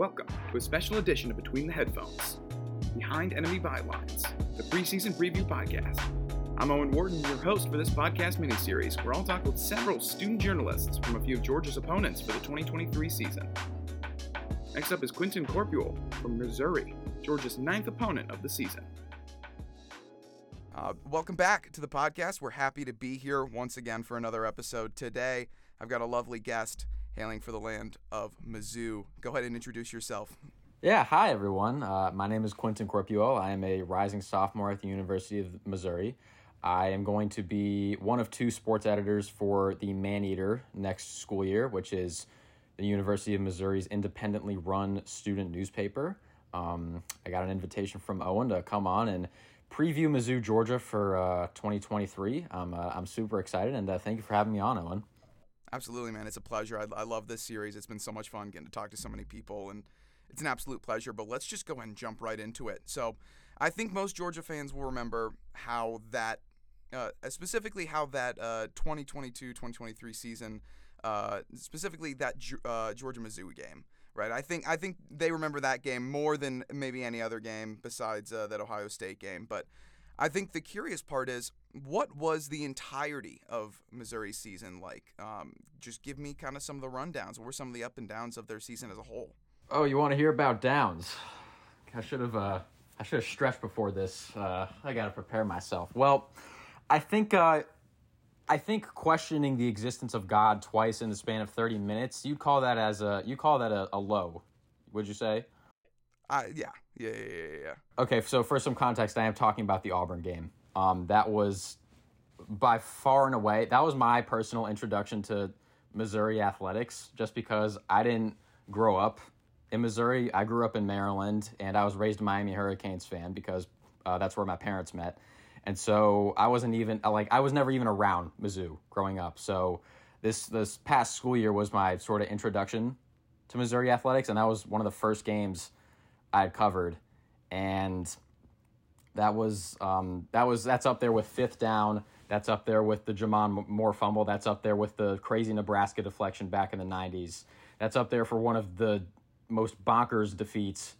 Welcome to a special edition of Between the Headphones, Behind Enemy Bylines, the preseason preview podcast. I'm Owen Warden, your host for this podcast miniseries, where I'll talk with several student journalists from a few of Georgia's opponents for the 2023 season. Next up is Quentin Corpuel from Missouri, Georgia's ninth opponent of the season. Uh, welcome back to the podcast. We're happy to be here once again for another episode. Today, I've got a lovely guest hailing for the land of Mizzou. Go ahead and introduce yourself. Yeah, hi everyone. Uh, my name is Quentin Corpuel. I am a rising sophomore at the University of Missouri. I am going to be one of two sports editors for the Maneater next school year, which is the University of Missouri's independently run student newspaper. Um, I got an invitation from Owen to come on and preview Mizzou, Georgia for uh, 2023. I'm, uh, I'm super excited, and uh, thank you for having me on, Owen. Absolutely, man. It's a pleasure. I, I love this series. It's been so much fun getting to talk to so many people, and it's an absolute pleasure. But let's just go ahead and jump right into it. So, I think most Georgia fans will remember how that, uh, specifically how that 2022 uh, 2023 season, uh, specifically that uh, Georgia Mizzou game. Right, I think I think they remember that game more than maybe any other game besides uh, that Ohio State game. But I think the curious part is what was the entirety of Missouri's season like? Um, just give me kind of some of the rundowns. What were some of the up and downs of their season as a whole? Oh, you want to hear about downs? I should have uh, I should have stretched before this. Uh, I got to prepare myself. Well, I think uh, I think questioning the existence of God twice in the span of thirty minutes, you'd call that as a you call that a, a low, would you say? Uh, yeah. yeah, yeah, yeah, yeah. Okay, so for some context, I am talking about the Auburn game. Um, that was by far and away that was my personal introduction to Missouri athletics. Just because I didn't grow up in Missouri, I grew up in Maryland, and I was raised a Miami Hurricanes fan because uh, that's where my parents met. And so I wasn't even like I was never even around Mizzou growing up. So this this past school year was my sort of introduction to Missouri athletics, and that was one of the first games I had covered, and that was um, that was that's up there with fifth down. That's up there with the J'Mon Moore fumble. That's up there with the crazy Nebraska deflection back in the '90s. That's up there for one of the most bonkers defeats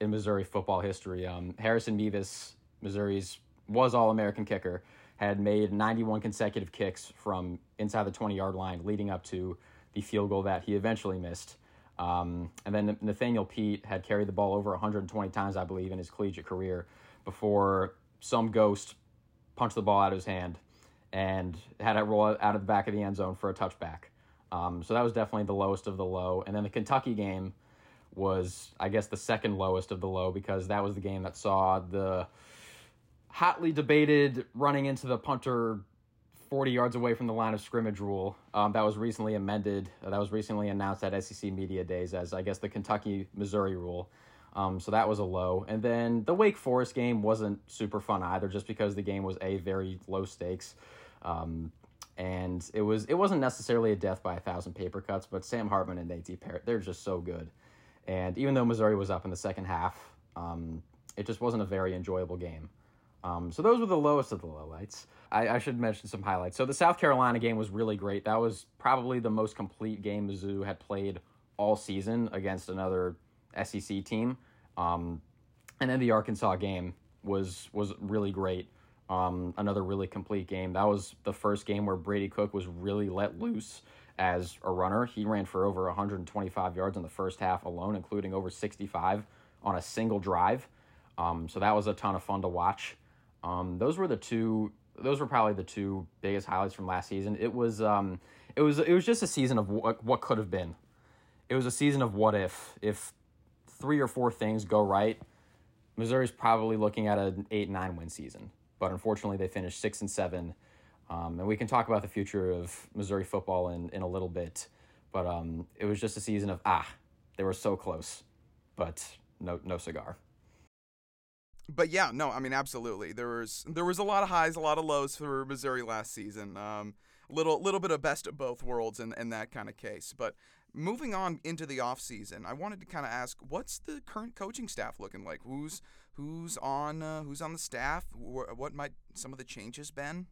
in Missouri football history. Um, Harrison Mevis, Missouri's was All American kicker, had made 91 consecutive kicks from inside the 20 yard line, leading up to the field goal that he eventually missed. Um, and then Nathaniel Peat had carried the ball over 120 times, I believe, in his collegiate career before some ghost punched the ball out of his hand and had it roll out of the back of the end zone for a touchback. Um, so that was definitely the lowest of the low. And then the Kentucky game was, I guess, the second lowest of the low because that was the game that saw the hotly debated running into the punter 40 yards away from the line of scrimmage rule um, that was recently amended. Uh, that was recently announced at SEC Media Days as, I guess, the Kentucky Missouri rule. Um, so that was a low. And then the Wake Forest game wasn't super fun either, just because the game was a very low stakes. Um, and it was it wasn't necessarily a death by a thousand paper cuts, but Sam Hartman and Nate Parrott, they're just so good. And even though Missouri was up in the second half, um, it just wasn't a very enjoyable game. Um, so those were the lowest of the lowlights. I, I, should mention some highlights. So the South Carolina game was really great. That was probably the most complete game Mizzou had played all season against another SEC team. Um, and then the Arkansas game was was really great. Um, another really complete game. That was the first game where Brady Cook was really let loose as a runner. He ran for over 125 yards in the first half alone, including over 65 on a single drive. Um, so that was a ton of fun to watch. Um, those were the two. Those were probably the two biggest highlights from last season. It was um, it was it was just a season of what what could have been. It was a season of what if if three or four things go right. Missouri's probably looking at an eight nine win season, but unfortunately they finished six and seven. Um, and we can talk about the future of Missouri football in, in a little bit, but um, it was just a season of ah, they were so close, but no no cigar but yeah, no, I mean absolutely. There was there was a lot of highs, a lot of lows for Missouri last season. Um, little little bit of best of both worlds in, in that kind of case. But moving on into the off season, I wanted to kind of ask, what's the current coaching staff looking like? Who's who's on uh, who's on the staff? What might some of the changes been?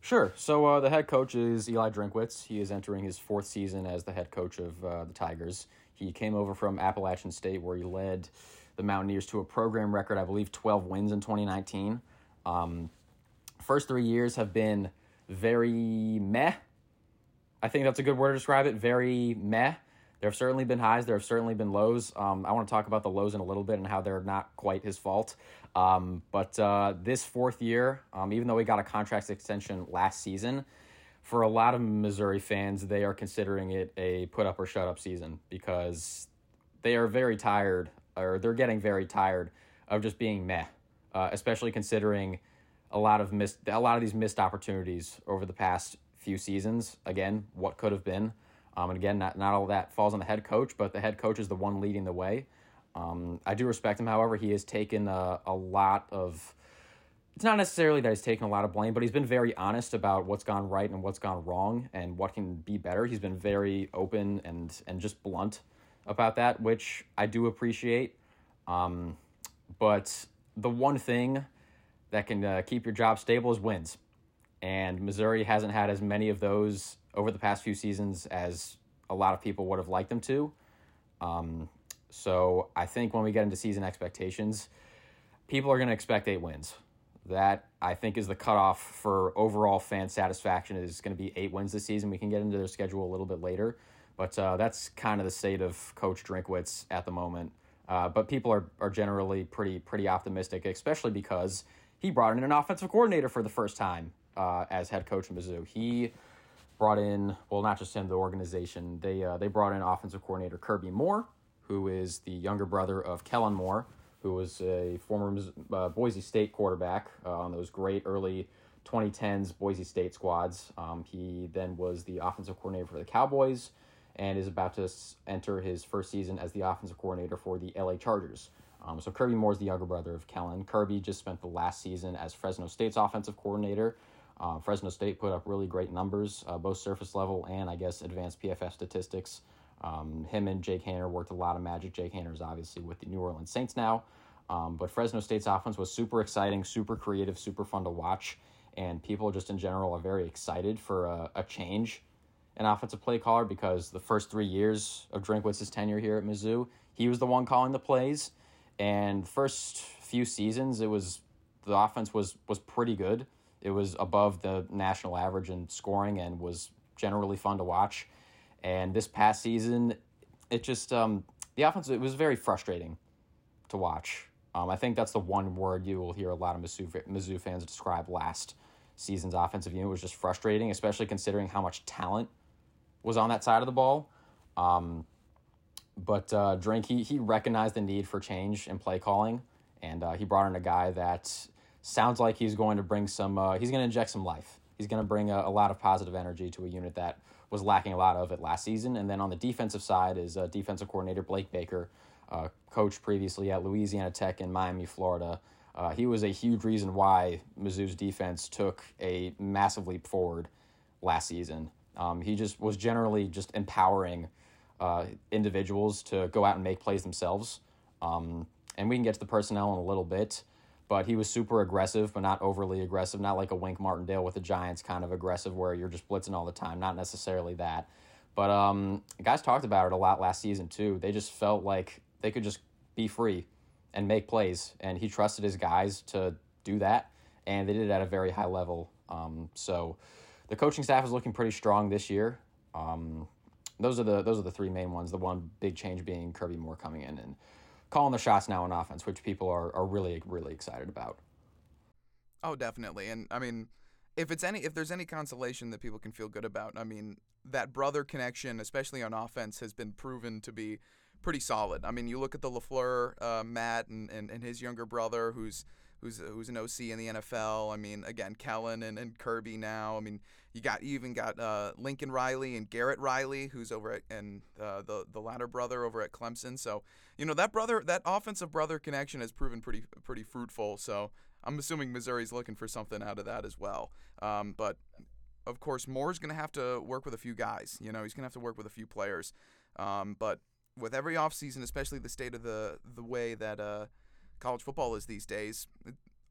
Sure. So uh, the head coach is Eli Drinkwitz. He is entering his fourth season as the head coach of uh, the Tigers. He came over from Appalachian State, where he led the Mountaineers to a program record, I believe, 12 wins in 2019. Um, first three years have been very meh. I think that's a good word to describe it. Very meh. There have certainly been highs. There have certainly been lows. Um, I want to talk about the lows in a little bit and how they're not quite his fault. Um, but uh, this fourth year, um, even though he got a contract extension last season, for a lot of Missouri fans, they are considering it a put up or shut up season because they are very tired, or they're getting very tired of just being meh, uh, especially considering a lot of missed a lot of these missed opportunities over the past few seasons. Again, what could have been. Um, and again, not, not all that falls on the head coach, but the head coach is the one leading the way. Um, I do respect him, however, he has taken a, a lot of. It's not necessarily that he's taken a lot of blame, but he's been very honest about what's gone right and what's gone wrong and what can be better. He's been very open and and just blunt about that, which I do appreciate. Um, but the one thing that can uh, keep your job stable is wins, and Missouri hasn't had as many of those over the past few seasons as a lot of people would have liked them to. Um, so I think when we get into season expectations, people are going to expect eight wins. That I think is the cutoff for overall fan satisfaction is going to be eight wins this season. We can get into their schedule a little bit later, but uh, that's kind of the state of Coach Drinkwitz at the moment. Uh, but people are, are generally pretty pretty optimistic, especially because he brought in an offensive coordinator for the first time uh, as head coach of Mizzou. He brought in well, not just him, the organization. They uh, they brought in offensive coordinator Kirby Moore, who is the younger brother of Kellen Moore, who was a former uh, Boise State quarterback uh, on those great early 2010s Boise State squads. Um, he then was the offensive coordinator for the Cowboys and is about to enter his first season as the offensive coordinator for the LA Chargers. Um, so Kirby Moore is the younger brother of Kellen. Kirby just spent the last season as Fresno State's offensive coordinator. Uh, Fresno State put up really great numbers, uh, both surface level and I guess advanced PFF statistics. Um, him and Jake Haener worked a lot of magic. Jake Haener is obviously with the New Orleans Saints now. Um, but Fresno State's offense was super exciting, super creative, super fun to watch. And people just in general are very excited for a, a change in offensive play caller because the first three years of Drinkwitz's tenure here at Mizzou, he was the one calling the plays. And first few seasons, it was the offense was was pretty good. It was above the national average in scoring and was generally fun to watch. And this past season, it just um, the offense it was very frustrating to watch. Um, I think that's the one word you will hear a lot of Mizzou, Mizzou fans describe last season's offensive unit It was just frustrating, especially considering how much talent was on that side of the ball. Um, but uh, Drink he he recognized the need for change in play calling, and uh, he brought in a guy that sounds like he's going to bring some. Uh, he's going to inject some life. He's going to bring a, a, lot of positive energy to a unit that was lacking a lot of it last season. And then on the defensive side is uh, defensive coordinator Blake Baker, uh, coach previously at Louisiana Tech in Miami, Florida. Uh, he was a huge reason why Mizzou's defense took a massive leap forward last season. Um, he just was generally just empowering uh, individuals to go out and make plays themselves. Um, and we can get to the personnel in a little bit but he was super aggressive, but not overly aggressive, not like a Wink Martindale with the Giants kind of aggressive where you're just blitzing all the time, not necessarily that. But um, guys talked about it a lot last season too. They just felt like they could just be free and make plays, and he trusted his guys to do that, and they did it at a very high level. Um, so the coaching staff is looking pretty strong this year. Um, those are the those are the three main ones. The one big change being Kirby Moore coming in and calling the shots now on offense, which people are, are really, really excited about. Oh, definitely. And I mean, if it's any if there's any consolation that people can feel good about, I mean, that brother connection, especially on offense, has been proven to be pretty solid. I mean, you look at the LaFleur, uh, Matt, and, and, and his younger brother, who's who's who's an OC in the NFL. I mean, again, Kellen and, and Kirby now. I mean, you got you even got uh, Lincoln Riley and Garrett Riley, who's over at and uh, the the latter brother over at Clemson. So you know that brother, that offensive brother connection has proven pretty pretty fruitful. So I'm assuming Missouri's looking for something out of that as well. Um, but of course, Moore's going to have to work with a few guys. You know, he's going to have to work with a few players. Um, but with every offseason, especially the state of the the way that uh, college football is these days,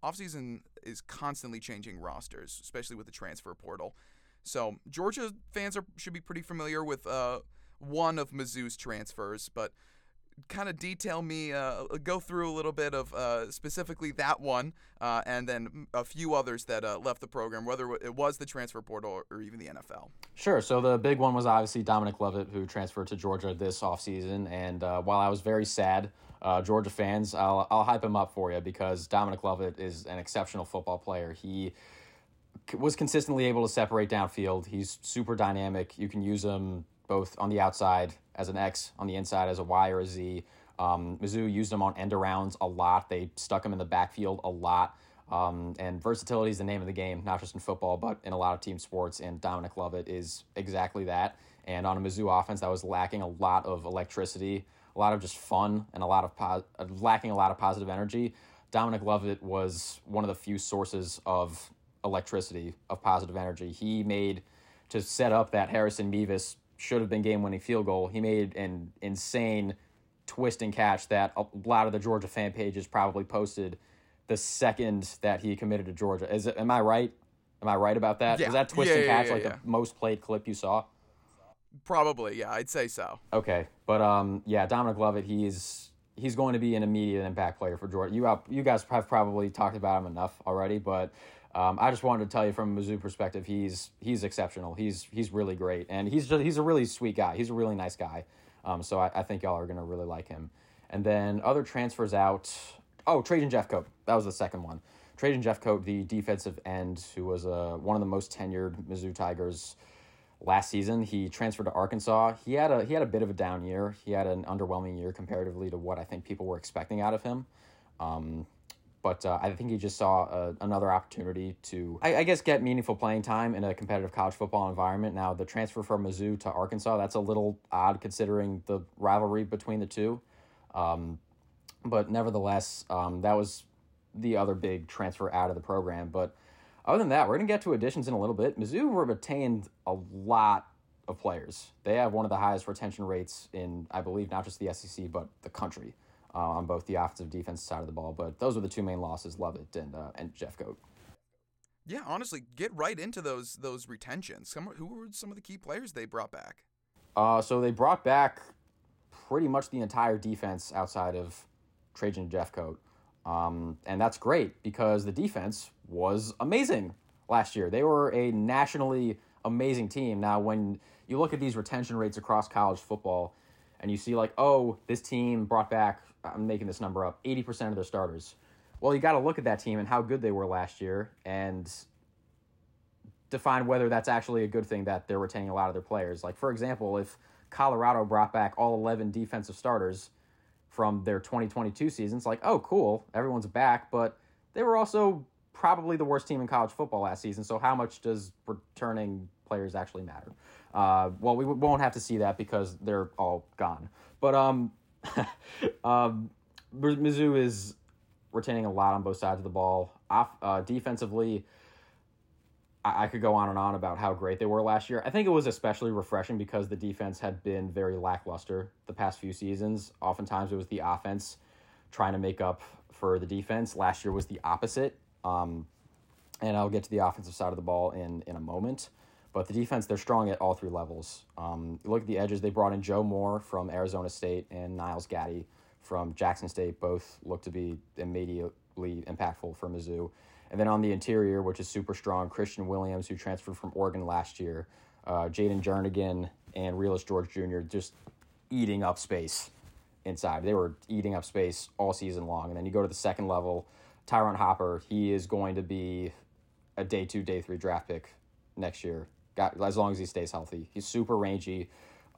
offseason is constantly changing rosters, especially with the transfer portal. So Georgia fans are should be pretty familiar with uh, one of Mizzou's transfers, but kind of detail me, uh, go through a little bit of uh, specifically that one, uh, and then a few others that uh, left the program, whether it was the transfer portal or even the NFL. Sure. So the big one was obviously Dominic Lovett, who transferred to Georgia this offseason. And uh, while I was very sad, uh, Georgia fans, I'll, I'll hype him up for you because Dominic Lovett is an exceptional football player. He was consistently able to separate downfield. He's super dynamic. You can use him both on the outside as an X, on the inside as a Y or a Z. Um, Mizzou used him on end arounds a lot. They stuck him in the backfield a lot. Um, and versatility is the name of the game, not just in football, but in a lot of team sports. And Dominic Lovett is exactly that. And on a Mizzou offense that was lacking a lot of electricity, a lot of just fun, and a lot of po- lacking a lot of positive energy. Dominic Lovett was one of the few sources of electricity, of positive energy. He made to set up that Harrison Mevis should have been game winning field goal. He made an insane twist and catch that a lot of the Georgia fan pages probably posted the second that he committed to Georgia. Is it, am I right? Am I right about that? Yeah. Is that twist Yeah, and catch yeah, like yeah. the most played clip you saw? Probably, yeah, I'd say so. Okay, but um, yeah, Dominic Lovett, he's he's going to be an immediate impact player for Georgia. You out, you guys have probably talked about him enough already, but um, I just wanted to tell you from a Mizzou perspective, he's he's exceptional. He's he's really great, and he's just, he's a really sweet guy. He's a really nice guy. Um, so I, I think y'all are gonna really like him. And then other transfers out. Oh, Trajan Jeffcoat. That was the second one. Trajan Jeffcoat, the defensive end, who was uh, one of the most tenured Mizzou Tigers last season. He transferred to Arkansas. He had a he had a bit of a down year. He had an underwhelming year comparatively to what I think people were expecting out of him. Um, but uh, I think he just saw uh another opportunity to, I, I guess, get meaningful playing time in a competitive college football environment. Now, the transfer from Mizzou to Arkansas, that's a little odd considering the rivalry between the two. Um, but nevertheless, um, that was the other big transfer out of the program. But other than that, we're going to get to additions in a little bit. Mizzou have retained a lot of players. They have one of the highest retention rates in, I believe, not just the SEC, but the country uh, on both the offensive defense side of the ball. But those were the two main losses, Lovett and, uh, and Jeffcoat. Yeah, honestly, get right into those those retentions. Some, who were some of the key players they brought back? Uh, so they brought back pretty much the entire defense outside of Trajan Jeffcoat. Um, and that's great because the defense was amazing last year. They were a nationally amazing team. Now, when you look at these retention rates across college football and you see, like, oh, this team brought back, I'm making this number up, 80% of their starters. Well, you got to look at that team and how good they were last year and define whether that's actually a good thing that they're retaining a lot of their players. Like, for example, if Colorado brought back all 11 defensive starters from their 2022 season, it's like, oh, cool, everyone's back, but they were also probably the worst team in college football last season. So, how much does returning players actually matter? Uh, well, we won't have to see that because they're all gone. But um, um, Mizzou is retaining a lot on both sides of the ball. Off uh, defensively, I, I could go on and on about how great they were last year. I think it was especially refreshing because the defense had been very lackluster the past few seasons. Oftentimes, it was the offense trying to make up for the defense. Last year was the opposite. Um, and I'll get to the offensive side of the ball in in a moment. But the defense, they're strong at all three levels. Um, look at the edges, they brought in Joe Moore from Arizona State and Niles Gaddy from Jackson State. Both look to be immediately impactful for Mizzou. And then on the interior, which is super strong, Christian Williams, who transferred from Oregon last year, uh, Jaden Jernigan, and Realus George Jr. just eating up space inside. They were eating up space all season long. And then you go to the second level, Ty'Ron Hopper, he is going to be a day two, day three draft pick next year, got, as long as he stays healthy. He's super rangy,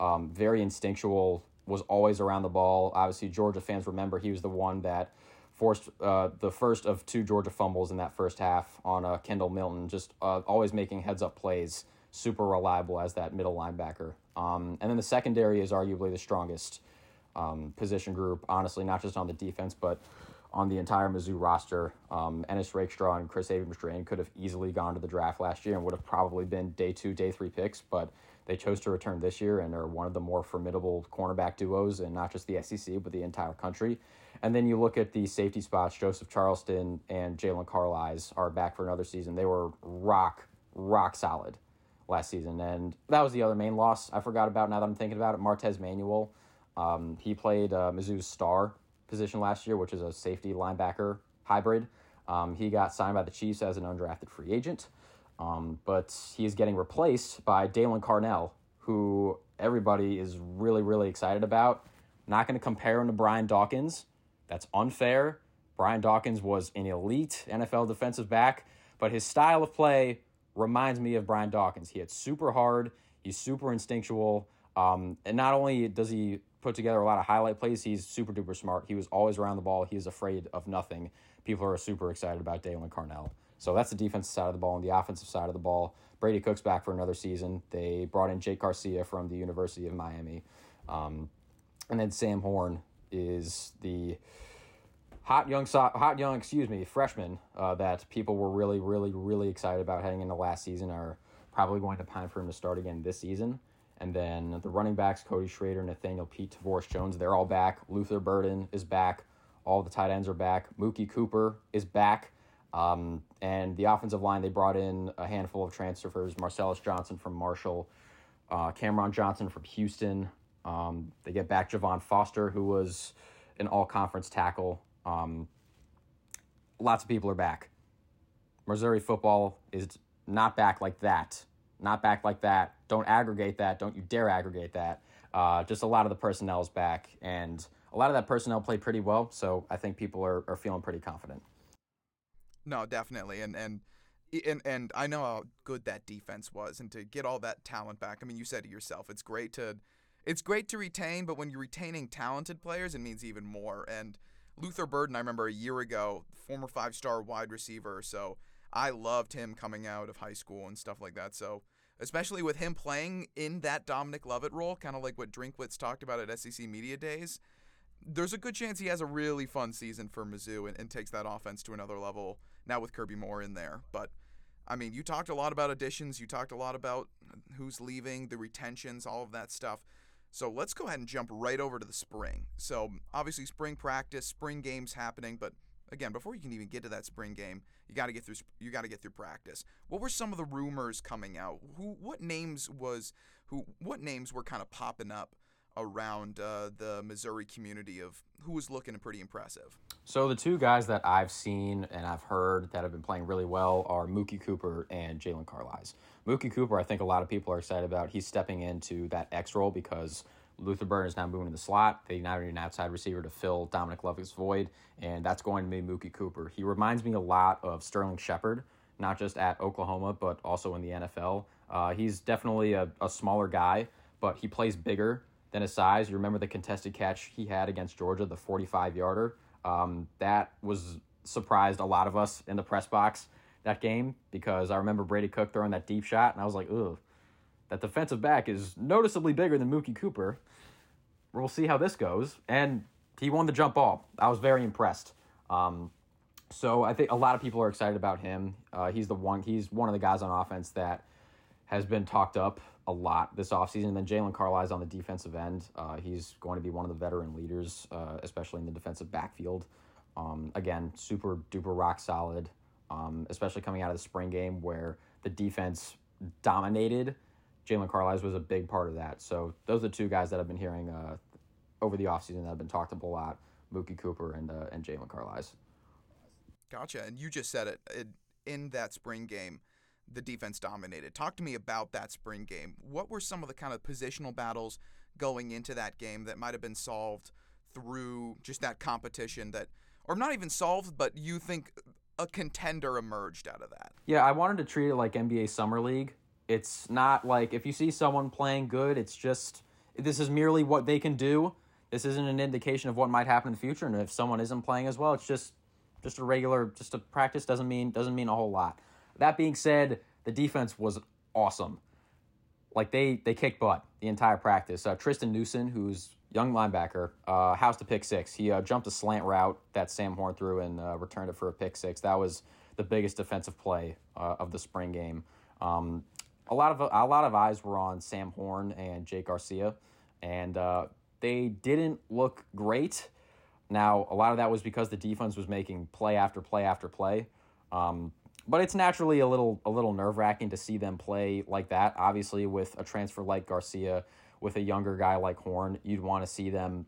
um, very instinctual, was always around the ball. Obviously, Georgia fans remember he was the one that forced uh, the first of two Georgia fumbles in that first half on uh, Kendall Milton, just uh, always making heads up plays, super reliable as that middle linebacker. Um, and then the secondary is arguably the strongest um, position group, honestly, not just on the defense, but on the entire Mizzou roster. Um, Ennis Rakestraw and Kris Abrams-Draine could have easily gone to the draft last year and would have probably been day two, day three picks, but they chose to return this year and are one of the more formidable cornerback duos in not just the SEC but the entire country. And then you look at the safety spots. Joseph Charleston and Jaylon Carlies are back for another season. They were rock rock solid last season, and that was the other main loss I forgot about. Now that I'm thinking about it, Martez Manuel. Um, he played uh, Mizzou's star position last year, which is a safety linebacker hybrid. Um, he got signed by the Chiefs as an undrafted free agent, um, but he is getting replaced by Daylan Carnell, who everybody is really, really excited about. Not going to compare him to Brian Dawkins. That's unfair. Brian Dawkins was an elite NFL defensive back, but his style of play reminds me of Brian Dawkins. He hits super hard, he's super instinctual, um, and not only does he put together a lot of highlight plays, he's super duper smart. He was always around the ball, he is afraid of nothing. People are super excited about Daylan Carnell. So that's the defensive side of the ball and the offensive side of the ball. Brady Cook's back for another season. They brought in Jake Garcia from the University of Miami. Um, and then Sam Horn is the hot young so- hot young excuse me freshman uh, that people were really really really excited about heading into last season are probably going to pine for him to start again this season. And then the running backs, Cody Schrader, Nathaniel Peat, Tavorus Jones, they're all back. Luther Burden is back. All the tight ends are back. Mookie Cooper is back. Um, and the offensive line, they brought in a handful of transfers Marcellus Johnson from Marshall, uh, Cameron Johnson from Houston. Um, they get back Javon Foster, who was an all conference tackle. Um, lots of people are back. Missouri football is not back like that. Not back like that. Don't aggregate that. Don't you dare aggregate that. Uh, just a lot of the personnel is back, and a lot of that personnel played pretty well. So I think people are, are feeling pretty confident. No, definitely, and and and and I know how good that defense was, and to get all that talent back. I mean, you said it yourself. It's great to, it's great to retain, but when you're retaining talented players, it means even more. And Luther Burden, I remember a year ago, former five-star wide receiver. So I loved him coming out of high school and stuff like that. So especially with him playing in that Dominic Lovett role, kind of like what Drinkwitz talked about at SEC Media Days. There's a good chance he has a really fun season for Mizzou and, and takes that offense to another level now with Kirby Moore in there. But I mean, you talked a lot about additions, you talked a lot about who's leaving, the retentions, all of that stuff. So let's go ahead and jump right over to the spring. So obviously, spring practice, spring games happening, but again, before you can even get to that spring game, you got to get through you got to get through practice. What were some of the rumors coming out? Who what names was who what names were kind of popping up around uh, the Missouri community of who was looking pretty impressive? So the two guys that I've seen and I've heard that have been playing really well are Mookie Cooper and Jaylon Carlies. Mookie Cooper, I think a lot of people are excited about. He's stepping into that X role because Luther Burn is now moving to the slot. They now need an outside receiver to fill Dominic Lovett's void, and that's going to be Mookie Cooper. He reminds me a lot of Sterling Shepard, not just at Oklahoma, but also in the NFL. Uh, he's definitely a, a smaller guy, but he plays bigger his size. You remember the contested catch he had against Georgia, the 45 yarder? Um, that was surprised a lot of us in the press box that game because I remember Brady Cook throwing that deep shot, and I was like, ugh, that defensive back is noticeably bigger than Mookie Cooper. We'll see how this goes. And he won the jump ball. I was very impressed. Um, so I think a lot of people are excited about him. Uh, he's the one. He's one of the guys on offense that has been talked up a lot this offseason. And then Jaylon Carlies on the defensive end. Uh, he's going to be one of the veteran leaders, uh, especially in the defensive backfield. Um, again, super duper rock solid, um, especially coming out of the spring game where the defense dominated. Jaylon Carlies was a big part of that. So those are the two guys that I've been hearing uh, over the offseason that have been talked up a lot Mookie Cooper and, uh, and Jalen Carlies. Gotcha. And you just said it in that spring game the defense dominated. Talk to me about that spring game. What were some of the kind of positional battles going into that game that might have been solved through just that competition that, or not even solved, but you think a contender emerged out of that? Yeah, I wanted to treat it like NBA Summer League. It's not like if you see someone playing good, it's just this is merely what they can do. This isn't an indication of what might happen in the future. And if someone isn't playing as well, it's just just a regular, just a practice doesn't mean doesn't mean a whole lot. That being said, the defense was awesome. Like they they kicked butt the entire practice. Uh, Tristan Newsom, who's young linebacker, uh, housed a pick six. He uh, jumped a slant route that Sam Horn threw and uh, returned it for a pick six. That was the biggest defensive play uh, of the spring game. Um, a lot of a lot of eyes were on Sam Horn and Jake Garcia, and uh, they didn't look great. Now, a lot of that was because the defense was making play after play after play. Um, but it's naturally a little a little nerve wracking to see them play like that. Obviously, with a transfer like Garcia, with a younger guy like Horn, you'd want to see them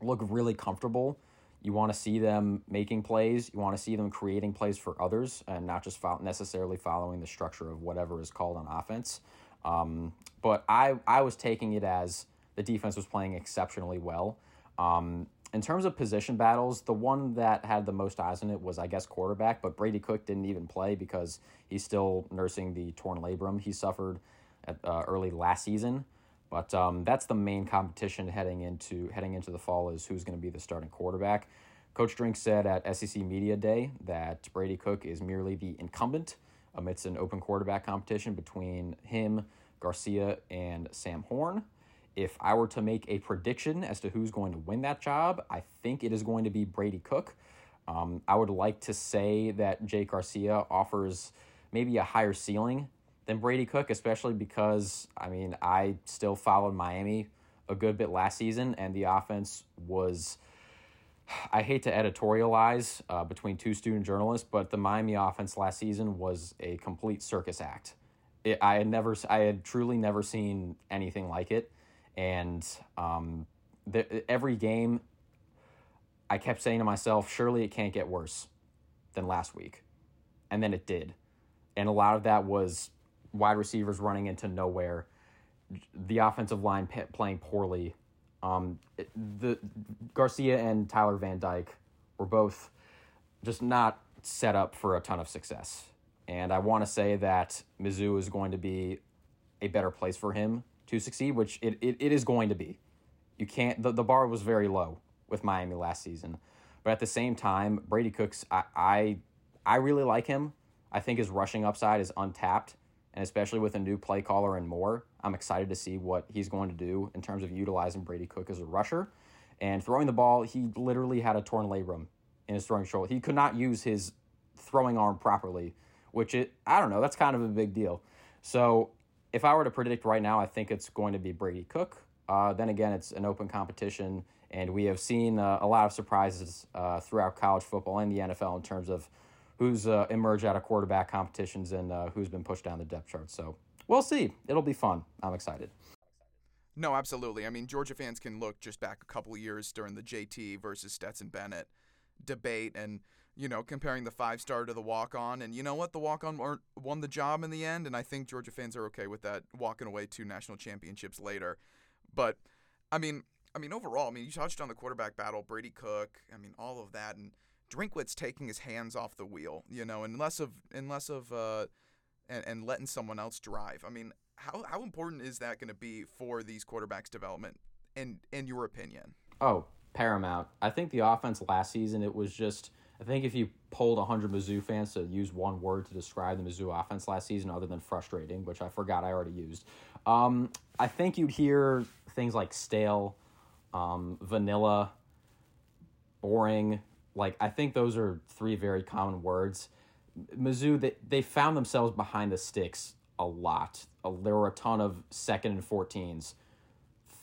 look really comfortable. You want to see them making plays. You want to see them creating plays for others, and not just fo- necessarily following the structure of whatever is called on offense. Um, but I I was taking it as the defense was playing exceptionally well. Um, in terms of position battles, the one that had the most eyes on it was, I guess, quarterback, but Brady Cook didn't even play because he's still nursing the torn labrum he suffered at, uh, early last season. But um, that's the main competition heading into heading into the fall is who's going to be the starting quarterback. Coach Drink said at SEC Media Day that Brady Cook is merely the incumbent amidst an open quarterback competition between him, Garcia, and Sam Horn. If I were to make a prediction as to who's going to win that job, I think it is going to be Brady Cook. Um, I would like to say that Jake Garcia offers maybe a higher ceiling than Brady Cook, especially because, I mean, I still followed Miami a good bit last season, and the offense was. I hate to editorialize uh, between two student journalists, but the Miami offense last season was a complete circus act. It, I had never, I had truly never seen anything like it and um, the, every game, I kept saying to myself, surely it can't get worse than last week. And then it did. And a lot of that was wide receivers running into nowhere, the offensive line playing poorly. Um, the Garcia and Tyler Van Dyke were both just not set up for a ton of success. And I want to say that Mizzou is going to be a better place for him to succeed, which it, it, it is going to be. You can't the, the bar was very low with Miami last season. But at the same time, Brady Cooks I, I I really like him. I think his rushing upside is untapped, and especially with a new play caller and more, I'm excited to see what he's going to do in terms of utilizing Brady Cook as a rusher. And throwing the ball, he literally had a torn labrum in his throwing shoulder. He could not use his throwing arm properly, which it I don't know, that's kind of a big deal. So if I were to predict right now, I think it's going to be Brady Cook. Uh, then again, it's an open competition, and we have seen uh, a lot of surprises uh, throughout college football and the NFL in terms of who's uh, emerged out of quarterback competitions and uh, who's been pushed down the depth chart. So we'll see. It'll be fun. I'm excited. No, absolutely. I mean, Georgia fans can look just back a couple years during the JT versus Stetson Bennett debate and you know, comparing the five star to the walk on. And you know what? The walk on won the job in the end. And I think Georgia fans are okay with that, walking away two national championships later. But, I mean, I mean, overall, I mean, you touched on the quarterback battle, Brady Cook, I mean, all of that. And Drinkwitz taking his hands off the wheel, you know, and less of, and less of, uh, and, and letting someone else drive. I mean, how, how important is that going to be for these quarterbacks' development, in, in your opinion? Oh, paramount. I think the offense last season, it was just I think if you polled 100 Mizzou fans to use one word to describe the Mizzou offense last season, other than frustrating, which I forgot I already used, um, I think you'd hear things like stale, um, vanilla, boring. Like, I think those are three very common words. Mizzou, they, they found themselves behind the sticks a lot. Uh, there were a ton of second and 14s,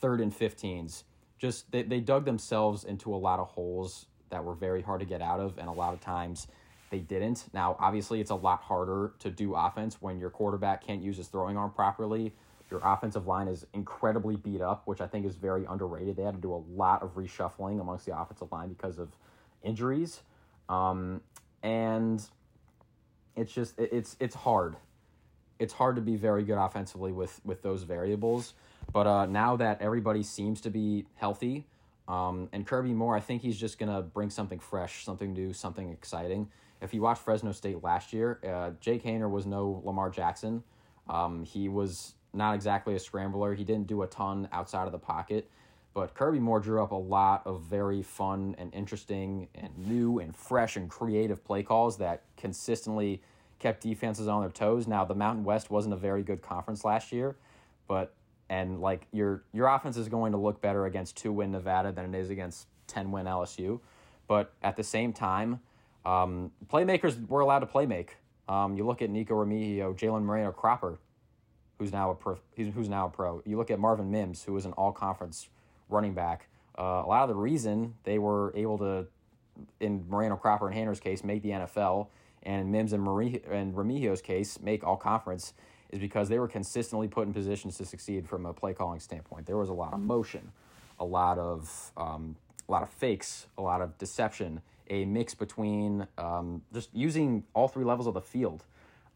third and 15s. Just they, they dug themselves into a lot of holes that were very hard to get out of, and a lot of times they didn't. Now, obviously, it's a lot harder to do offense when your quarterback can't use his throwing arm properly. Your offensive line is incredibly beat up, which I think is very underrated. They had to do a lot of reshuffling amongst the offensive line because of injuries, um, and it's just it's it's hard. It's hard to be very good offensively with with those variables. But uh, now that everybody seems to be healthy, um, and Kirby Moore, I think he's just going to bring something fresh, something new, something exciting. If you watch Fresno State last year, uh, Jake Haener was no Lamar Jackson. Um, he was not exactly a scrambler. He didn't do a ton outside of the pocket. But Kirby Moore drew up a lot of very fun and interesting and new and fresh and creative play calls that consistently kept defenses on their toes. Now, the Mountain West wasn't a very good conference last year, but and like your your offense is going to look better against two win Nevada than it is against ten win LSU. But at the same time, um, playmakers were allowed to play make. Um, you look at Nico Remigio, Jalen Moreno Cropper. who's now a pro. Who's now a pro. You look at Marvin Mims, who was an All Conference running back. Uh, a lot of the reason they were able to, in Moreno Cropper and Haener's case, make the NFL, and Mims and Marie and Remigio's case, make All Conference, is because they were consistently put in positions to succeed from a play calling standpoint. There was a lot of motion, a lot of um, a lot of fakes, a lot of deception, a mix between um, just using all three levels of the field.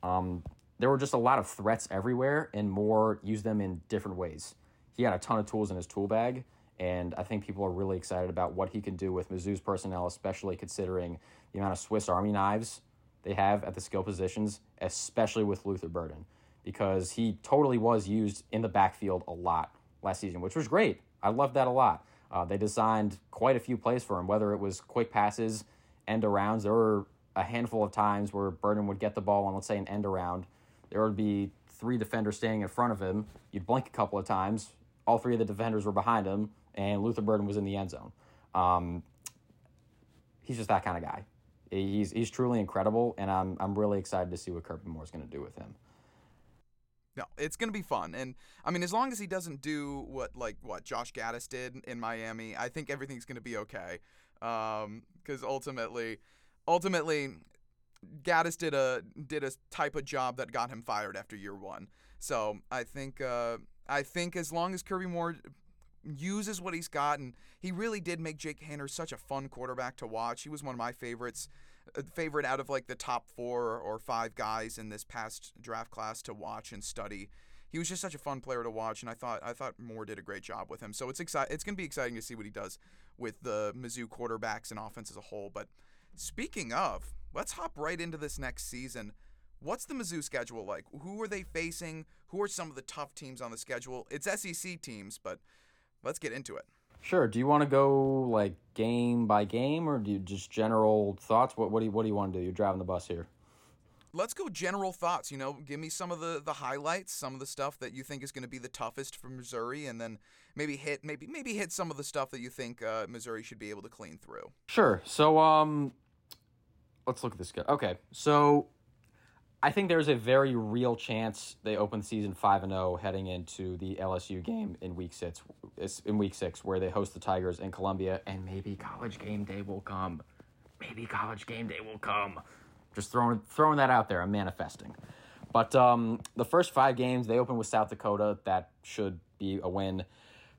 Um, there were just a lot of threats everywhere, and Moore used them in different ways. He had a ton of tools in his tool bag, and I think people are really excited about what he can do with Mizzou's personnel, especially considering the amount of Swiss Army knives they have at the skill positions, especially with Luther Burden, because he totally was used in the backfield a lot last season, which was great. I loved that a lot. Uh, they designed quite a few plays for him, whether it was quick passes, end arounds. There were a handful of times where Burden would get the ball on, let's say, an end around. There would be three defenders standing in front of him. You'd blink a couple of times. All three of the defenders were behind him, and Luther Burden was in the end zone. Um, he's just that kind of guy. He's he's truly incredible, and I'm I'm really excited to see what Kirby Moore is going to do with him. No, it's gonna be fun, and I mean, as long as he doesn't do what like what Josh Gattis did in Miami, I think everything's gonna be okay. Because um, ultimately, ultimately, Gattis did a did a type of job that got him fired after year one. So I think uh, I think as long as Kirby Moore uses what he's got, and he really did make Jake Haener such a fun quarterback to watch. He was one of my favorites favorite out of like the top four or five guys in this past draft class to watch and study. He was just such a fun player to watch, and I thought I thought Moore did a great job with him. So it's exci- It's going to be exciting to see what he does with the Mizzou quarterbacks and offense as a whole. But speaking of, let's hop right into this next season. What's the Mizzou schedule like? Who are they facing? Who are some of the tough teams on the schedule? It's SEC teams, but let's get into it. Sure. Do you want to go like game by game, or do you just general thoughts? What what do you what do you want to do? You're driving the bus here. Let's go general thoughts. You know, give me some of the the highlights, some of the stuff that you think is going to be the toughest for Missouri, and then maybe hit maybe maybe hit some of the stuff that you think uh, Missouri should be able to clean through. Sure. So um, let's look at this guy. Okay, so I think there's a very real chance they open season five and zero oh heading into the LSU game in week six. In week six, where they host the Tigers in Columbia, and maybe College Game Day will come. Maybe College Game Day will come. Just throwing throwing that out there. I'm manifesting. But um, the first five games they open with South Dakota. That should be a win.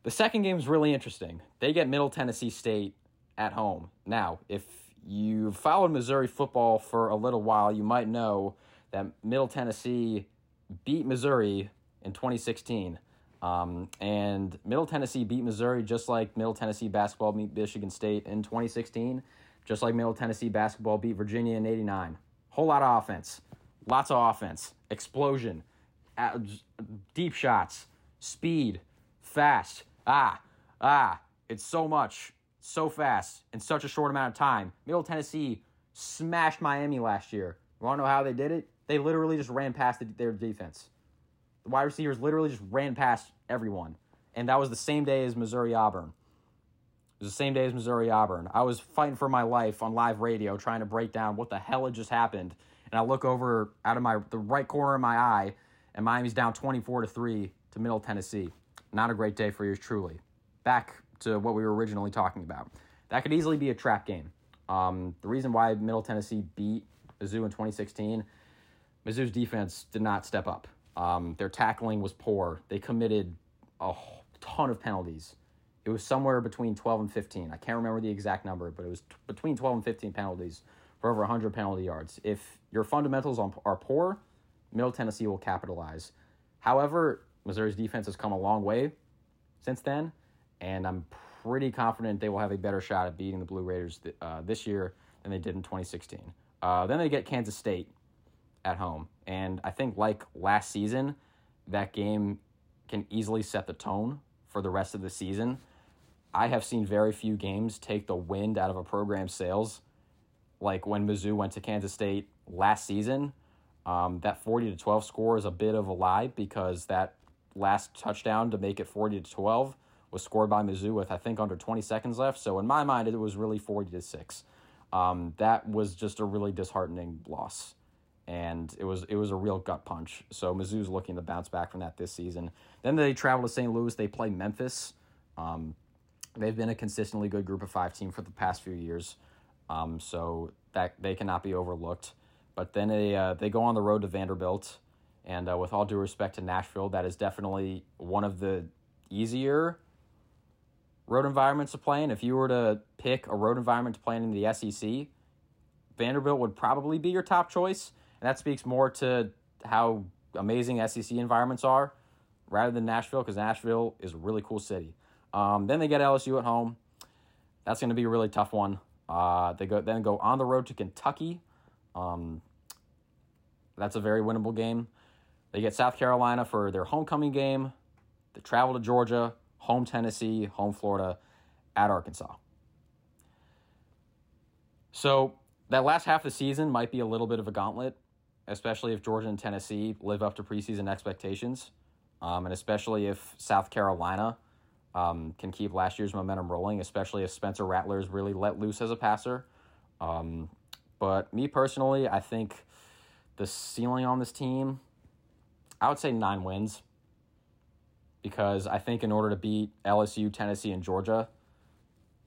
The second game is really interesting. They get Middle Tennessee State at home. Now, if you've followed Missouri football for a little while, you might know that Middle Tennessee beat Missouri in 2016. Um, and Middle Tennessee beat Missouri just like Middle Tennessee basketball beat Michigan State in 2016, just like Middle Tennessee basketball beat Virginia in 89. Whole lot of offense, lots of offense, explosion, deep shots, speed, fast. Ah, ah, it's so much, so fast, in such a short amount of time. Middle Tennessee smashed Miami last year. You want to know how they did it? They literally just ran past the, their defense. The wide receivers literally just ran past everyone. And that was the same day as Missouri Auburn. It was the same day as Missouri Auburn. I was fighting for my life on live radio trying to break down what the hell had just happened. And I look over out of my the right corner of my eye, and Miami's down 24 to 3 to Middle Tennessee. Not a great day for yours truly. Back to what we were originally talking about. That could easily be a trap game. Um, the reason why Middle Tennessee beat Mizzou in 2016 Mizzou's defense did not step up. Um, their tackling was poor. They committed a ton of penalties. It was somewhere between 12 and 15. I can't remember the exact number, but it was t- between 12 and 15 penalties for over 100 penalty yards. If your fundamentals are poor, Middle Tennessee will capitalize. However, Missouri's defense has come a long way since then, and I'm pretty confident they will have a better shot at beating the Blue Raiders th- uh, this year than they did in 2016. Uh, then they get Kansas State, at home. And I think, like last season, that game can easily set the tone for the rest of the season. I have seen very few games take the wind out of a program's sails, like when Mizzou went to Kansas State last season. Um, that 40 to 12 score is a bit of a lie because that last touchdown to make it 40 to 12 was scored by Mizzou with I think under 20 seconds left. So in my mind, it was really 40 to six. Um, that was just a really disheartening loss and it was it was a real gut punch. So Mizzou's looking to bounce back from that this season. Then they travel to St. Louis. They play Memphis. Um, they've been a consistently good group of five team for the past few years, um, so that they cannot be overlooked. But then they uh, they go on the road to Vanderbilt, and uh, with all due respect to Nashville, that is definitely one of the easier road environments to play in. If you were to pick a road environment to play in the SEC, Vanderbilt would probably be your top choice. That speaks more to how amazing SEC environments are rather than Nashville, because Nashville is a really cool city. Um, then they get LSU at home. That's going to be a really tough one. Uh, they go then go on the road to Kentucky. Um, that's a very winnable game. They get South Carolina for their homecoming game. They travel to Georgia, home Tennessee, home Florida, at Arkansas. So that last half of the season might be a little bit of a gauntlet, especially if Georgia and Tennessee live up to preseason expectations, um, and especially if South Carolina um, can keep last year's momentum rolling, especially if Spencer Rattler is really let loose as a passer. Um, but me personally, I think the ceiling on this team, I would say nine wins because I think in order to beat LSU, Tennessee, and Georgia,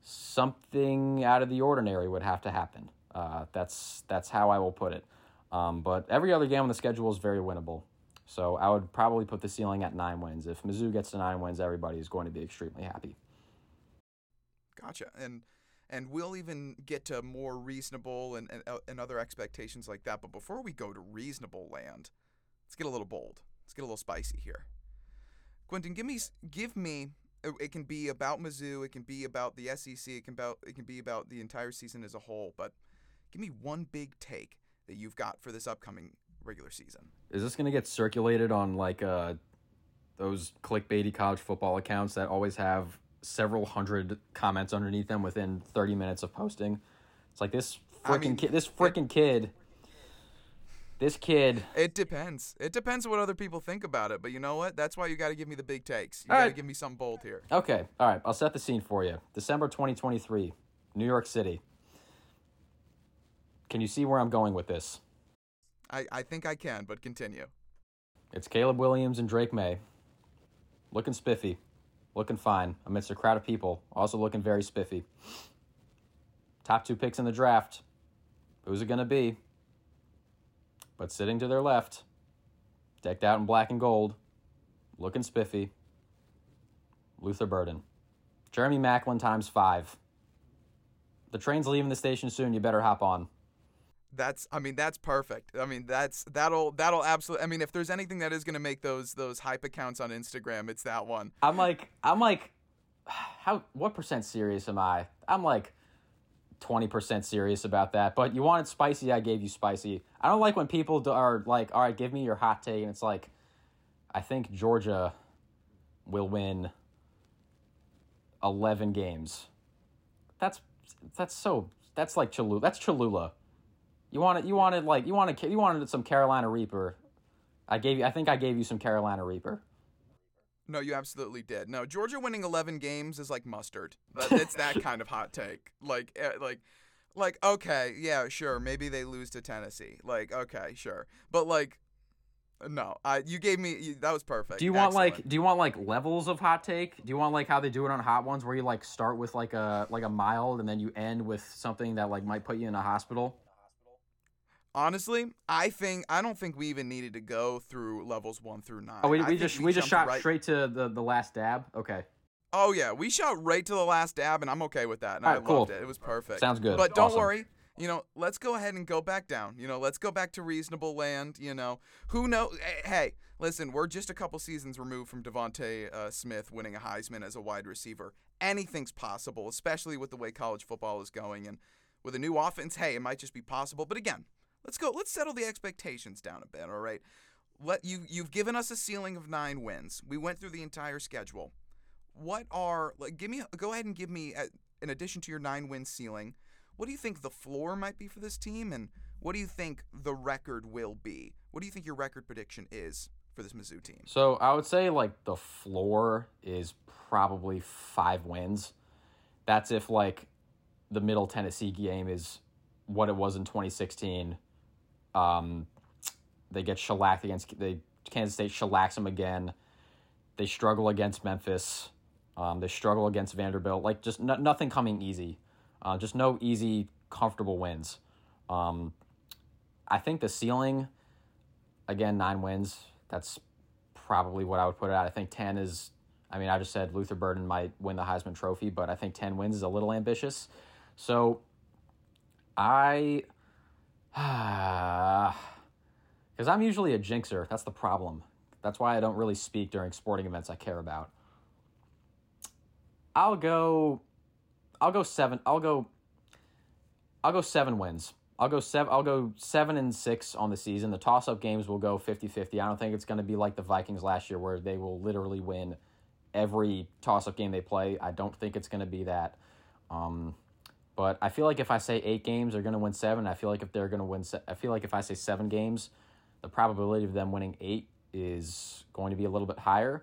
something out of the ordinary would have to happen. Uh, that's that's how I will put it. Um, but every other game on the schedule is very winnable. So I would probably put the ceiling at nine wins. If Mizzou gets to nine wins, everybody is going to be extremely happy. Gotcha. And and we'll even get to more reasonable and, and, uh, and other expectations like that. But before we go to reasonable land, let's get a little bold. Let's get a little spicy here. Quentin, give me give me. Uh, it can be about Mizzou. It can be about the SEC. It can about it can be about the entire season as a whole. But give me one big take that you've got for this upcoming regular season. Is this going to get circulated on like uh, those clickbaity college football accounts that always have several hundred comments underneath them within 30 minutes of posting? It's like this freaking I mean, kid. This freaking kid this kid. It depends. It depends what other people think about it. But you know what? That's why you got to give me the big takes. You got to right. give me something bold here. Okay. All right. I'll set the scene for you. December 2023, New York City. Can you see where I'm going with this? I, I think I can, but continue. It's Caleb Williams and Drake Maye. Looking spiffy. Looking fine amidst a crowd of people. Also looking very spiffy. Top two picks in the draft. Who's it going to be? But sitting to their left, decked out in black and gold, looking spiffy, Luther Burden. Jeremy Maclin times five. The train's leaving the station soon. You better hop on. That's I mean that's perfect. I mean that's that'll that'll absolutely I mean if there's anything that is going to make those those hype accounts on Instagram, it's that one. I'm like I'm like how what percent serious am I? I'm like 20% serious about that. But you wanted spicy, I gave you spicy. I don't like when people are like, all right, give me your hot take. And it's like, I think Georgia will win 11 games. That's that's so that's like Cholula. That's Cholula. You wanted you wanted like you wanted you wanted some Carolina Reaper. I gave you I think I gave you some Carolina Reaper. No, you absolutely did. No, Georgia winning 11 games is like mustard. It's that kind of hot take. Like, eh, like, like, okay, yeah, sure, maybe they lose to Tennessee. Like, okay, sure, but like, no, I you gave me you, that was perfect. Do you want Excellent. like do you want like levels of hot take? Do you want like how they do it on hot ones, where you like start with like a like a mild and then you end with something that like might put you in a hospital? Honestly, I think I don't think we even needed to go through levels one through nine. Oh, we, we just we, we just shot right... straight to the the last dab. Okay. Oh yeah, we shot right to the last dab, and I'm okay with that. And I loved it. It was perfect. Sounds good. But don't awesome. worry. You know, let's go ahead and go back down. You know, let's go back to reasonable land. You know, who knows? Hey, listen, we're just a couple seasons removed from Devonte uh, Smith winning a Heisman as a wide receiver. Anything's possible, especially with the way college football is going, and with a new offense. Hey, it might just be possible. But again, let's go. Let's settle the expectations down a bit. All right. Let you you've given us a ceiling of nine wins. We went through the entire schedule. What are like? Give me. Go ahead and give me. Uh, in addition to your nine win ceiling, what do you think the floor might be for this team, and what do you think the record will be? What do you think your record prediction is for this Mizzou team? So I would say like the floor is probably five wins. That's if like the Middle Tennessee game is what it was in 2016 um, they get shellacked against they Kansas State shellacks them again. They struggle against Memphis. Um, they struggle against Vanderbilt. Like just no, nothing coming easy. Uh, just no easy, comfortable wins. Um, I think the ceiling, again, nine wins. That's probably what I would put it at. I think ten is. I mean, I just said Luther Burden might win the Heisman Trophy, but I think ten wins is a little ambitious. So, I, because I'm usually a jinxer. That's the problem. That's why I don't really speak during sporting events I care about. I'll go I'll go 7. I'll go I'll go 7 wins. I'll go 7 I'll go 7 and 6 on the season. The toss-up games will go 50-50. I don't think it's going to be like the Vikings last year where they will literally win every toss-up game they play. I don't think it's going to be that. Um, but I feel like if I say 8 games they're going to win 7. I feel like if they're going to win se- I feel like if I say 7 games, the probability of them winning 8 is going to be a little bit higher.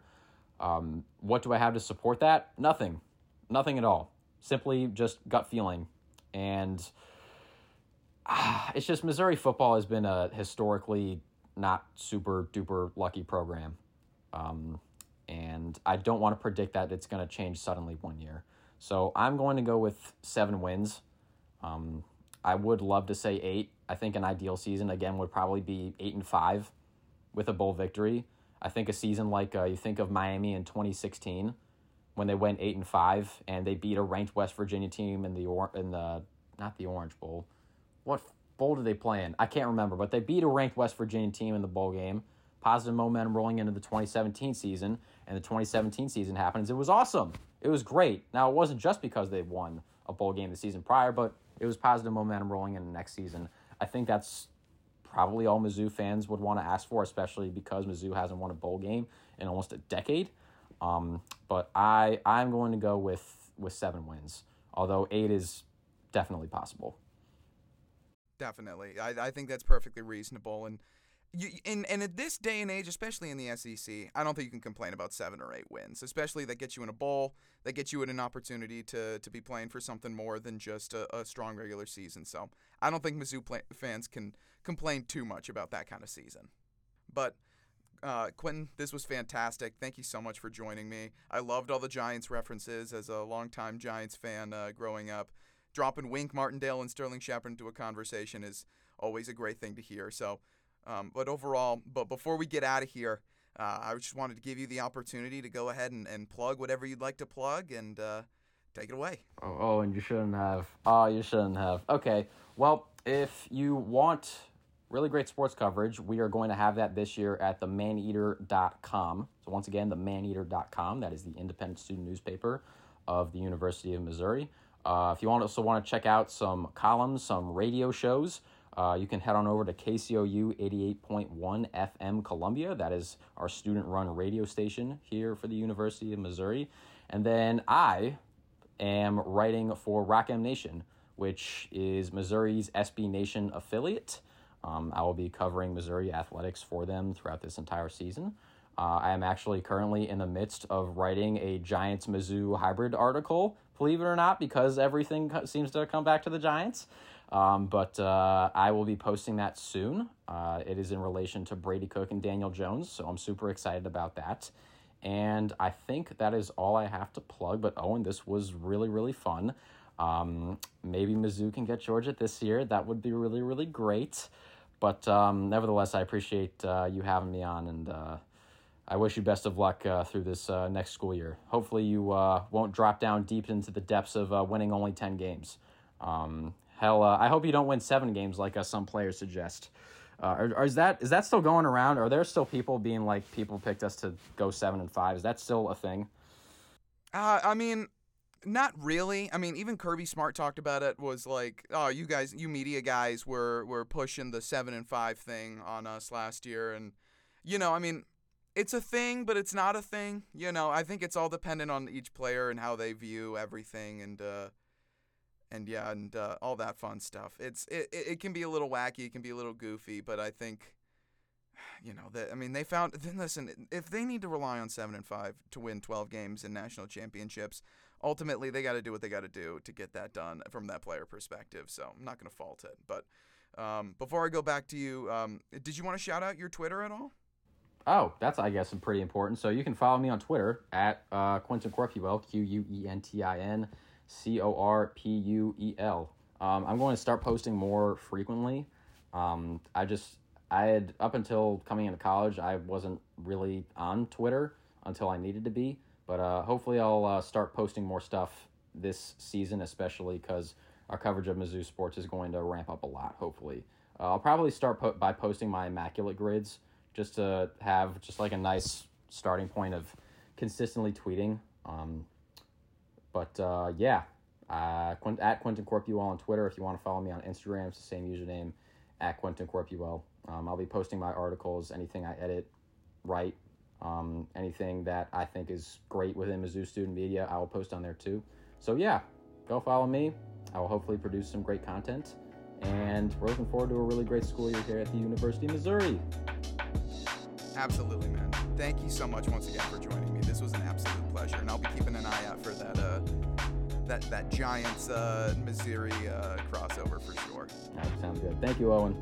Um, what do I have to support that? Nothing. Nothing at all. Simply just gut feeling. And it's just Missouri football has been a historically not super duper lucky program. Um, and I don't want to predict that it's going to change suddenly one year. So I'm going to go with seven wins. Um, I would love to say eight. I think an ideal season, again, would probably be eight and five with a bowl victory. I think a season like uh, you think of Miami in 2016 when they went eight and five and they beat a ranked West Virginia team in the or in the not the Orange Bowl. What bowl did they play in? I can't remember, but they beat a ranked West Virginia team in the bowl game. Positive momentum rolling into the 2017 season, and the 2017 season happens. It was awesome. It was great. Now it wasn't just because they won a bowl game the season prior, but it was positive momentum rolling into next season. I think that's probably all Mizzou fans would want to ask for, especially because Mizzou hasn't won a bowl game in almost a decade. Um, but I I'm going to go with with seven wins, although eight is definitely possible. Definitely, I I think that's perfectly reasonable and. You, and, and at this day and age, especially in the SEC, I don't think you can complain about seven or eight wins. Especially that gets you in a bowl, that gets you in an opportunity to, to be playing for something more than just a, a strong regular season. So I don't think Mizzou play, fans can complain too much about that kind of season. But uh, Quentin, this was fantastic. Thank you so much for joining me. I loved all the Giants references as a longtime Giants fan uh, growing up. Dropping Wink Martindale and Sterling Shepard into a conversation is always a great thing to hear. So, um, but overall, but before we get out of here, uh, I just wanted to give you the opportunity to go ahead and, and plug whatever you'd like to plug and uh, take it away. Oh, oh, and you shouldn't have. Oh, you shouldn't have. Okay. Well, if you want really great sports coverage. We are going to have that this year at the maneater.com. So, once again, the maneater.com. That is the independent student newspaper of the University of Missouri. Uh, if you also want to check out some columns, some radio shows, uh, you can head on over to KCOU 88.1 FM Columbia. That is our student run radio station here for the University of Missouri. And then I am writing for Rock M Nation, which is Missouri's SB Nation affiliate. Um, I will be covering Missouri athletics for them throughout this entire season. Uh, I am actually currently in the midst of writing a Giants Mizzou hybrid article, believe it or not, because everything seems to come back to the Giants. Um, but uh, I will be posting that soon. Uh, it is in relation to Brady Cook and Daniel Jones, so I'm super excited about that. And I think that is all I have to plug. But Owen, this was really, really fun. Um, maybe Mizzou can get Georgia this year. That would be really, really great. But um, nevertheless, I appreciate uh, you having me on, and uh, I wish you best of luck uh, through this uh, next school year. Hopefully, you uh, won't drop down deep into the depths of uh, winning only 10 games. Um, hell, uh, I hope you don't win seven games like uh, some players suggest. Uh, or, or, is that is that still going around? Are there still people being like people picked us to go seven and five? Is that still a thing? I mean, not really. I mean, even Kirby Smart talked about it. Was like, oh, you guys, you media guys, were were pushing the seven and five thing on us last year, and you know, I mean, it's a thing, but it's not a thing. You know, I think it's all dependent on each player and how they view everything, and uh, and yeah, and uh, all that fun stuff. It's it it can be a little wacky, it can be a little goofy, but I think. You know that I mean they found. Then listen, if they need to rely on seven and five to win twelve games in national championships, ultimately they got to do what they got to do to get that done from that player perspective. So I'm not going to fault it. But Um, before I go back to you, um, did you want to shout out your Twitter at all? Oh, that's I guess pretty important. So you can follow me on Twitter at uh, Quentin Corpuel, Q U E N T I N C O R P U E L. Um, I'm going to start posting more frequently. Um, I just I had up until coming into college, I wasn't really on Twitter until I needed to be. But uh, hopefully, I'll uh, start posting more stuff this season, especially because our coverage of Mizzou sports is going to ramp up a lot. Hopefully, uh, I'll probably start po- by posting my immaculate grids just to have just like a nice starting point of consistently tweeting. Um, but uh, yeah, uh, Quint- at Quentin Corpuel on Twitter. If you want to follow me on Instagram, it's the same username at Quentin Corpuel. Um, I'll be posting my articles, anything I edit, write, um, anything that I think is great within Mizzou student media, I will post on there too. So yeah, go follow me. I will hopefully produce some great content, and we're looking forward to a really great school year here at the University of Missouri. Absolutely, man. Thank you so much once again for joining me. This was an absolute pleasure, and I'll be keeping an eye out for that uh, that that Giants uh, Missouri uh, crossover for sure. That sounds good. Thank you, Owen.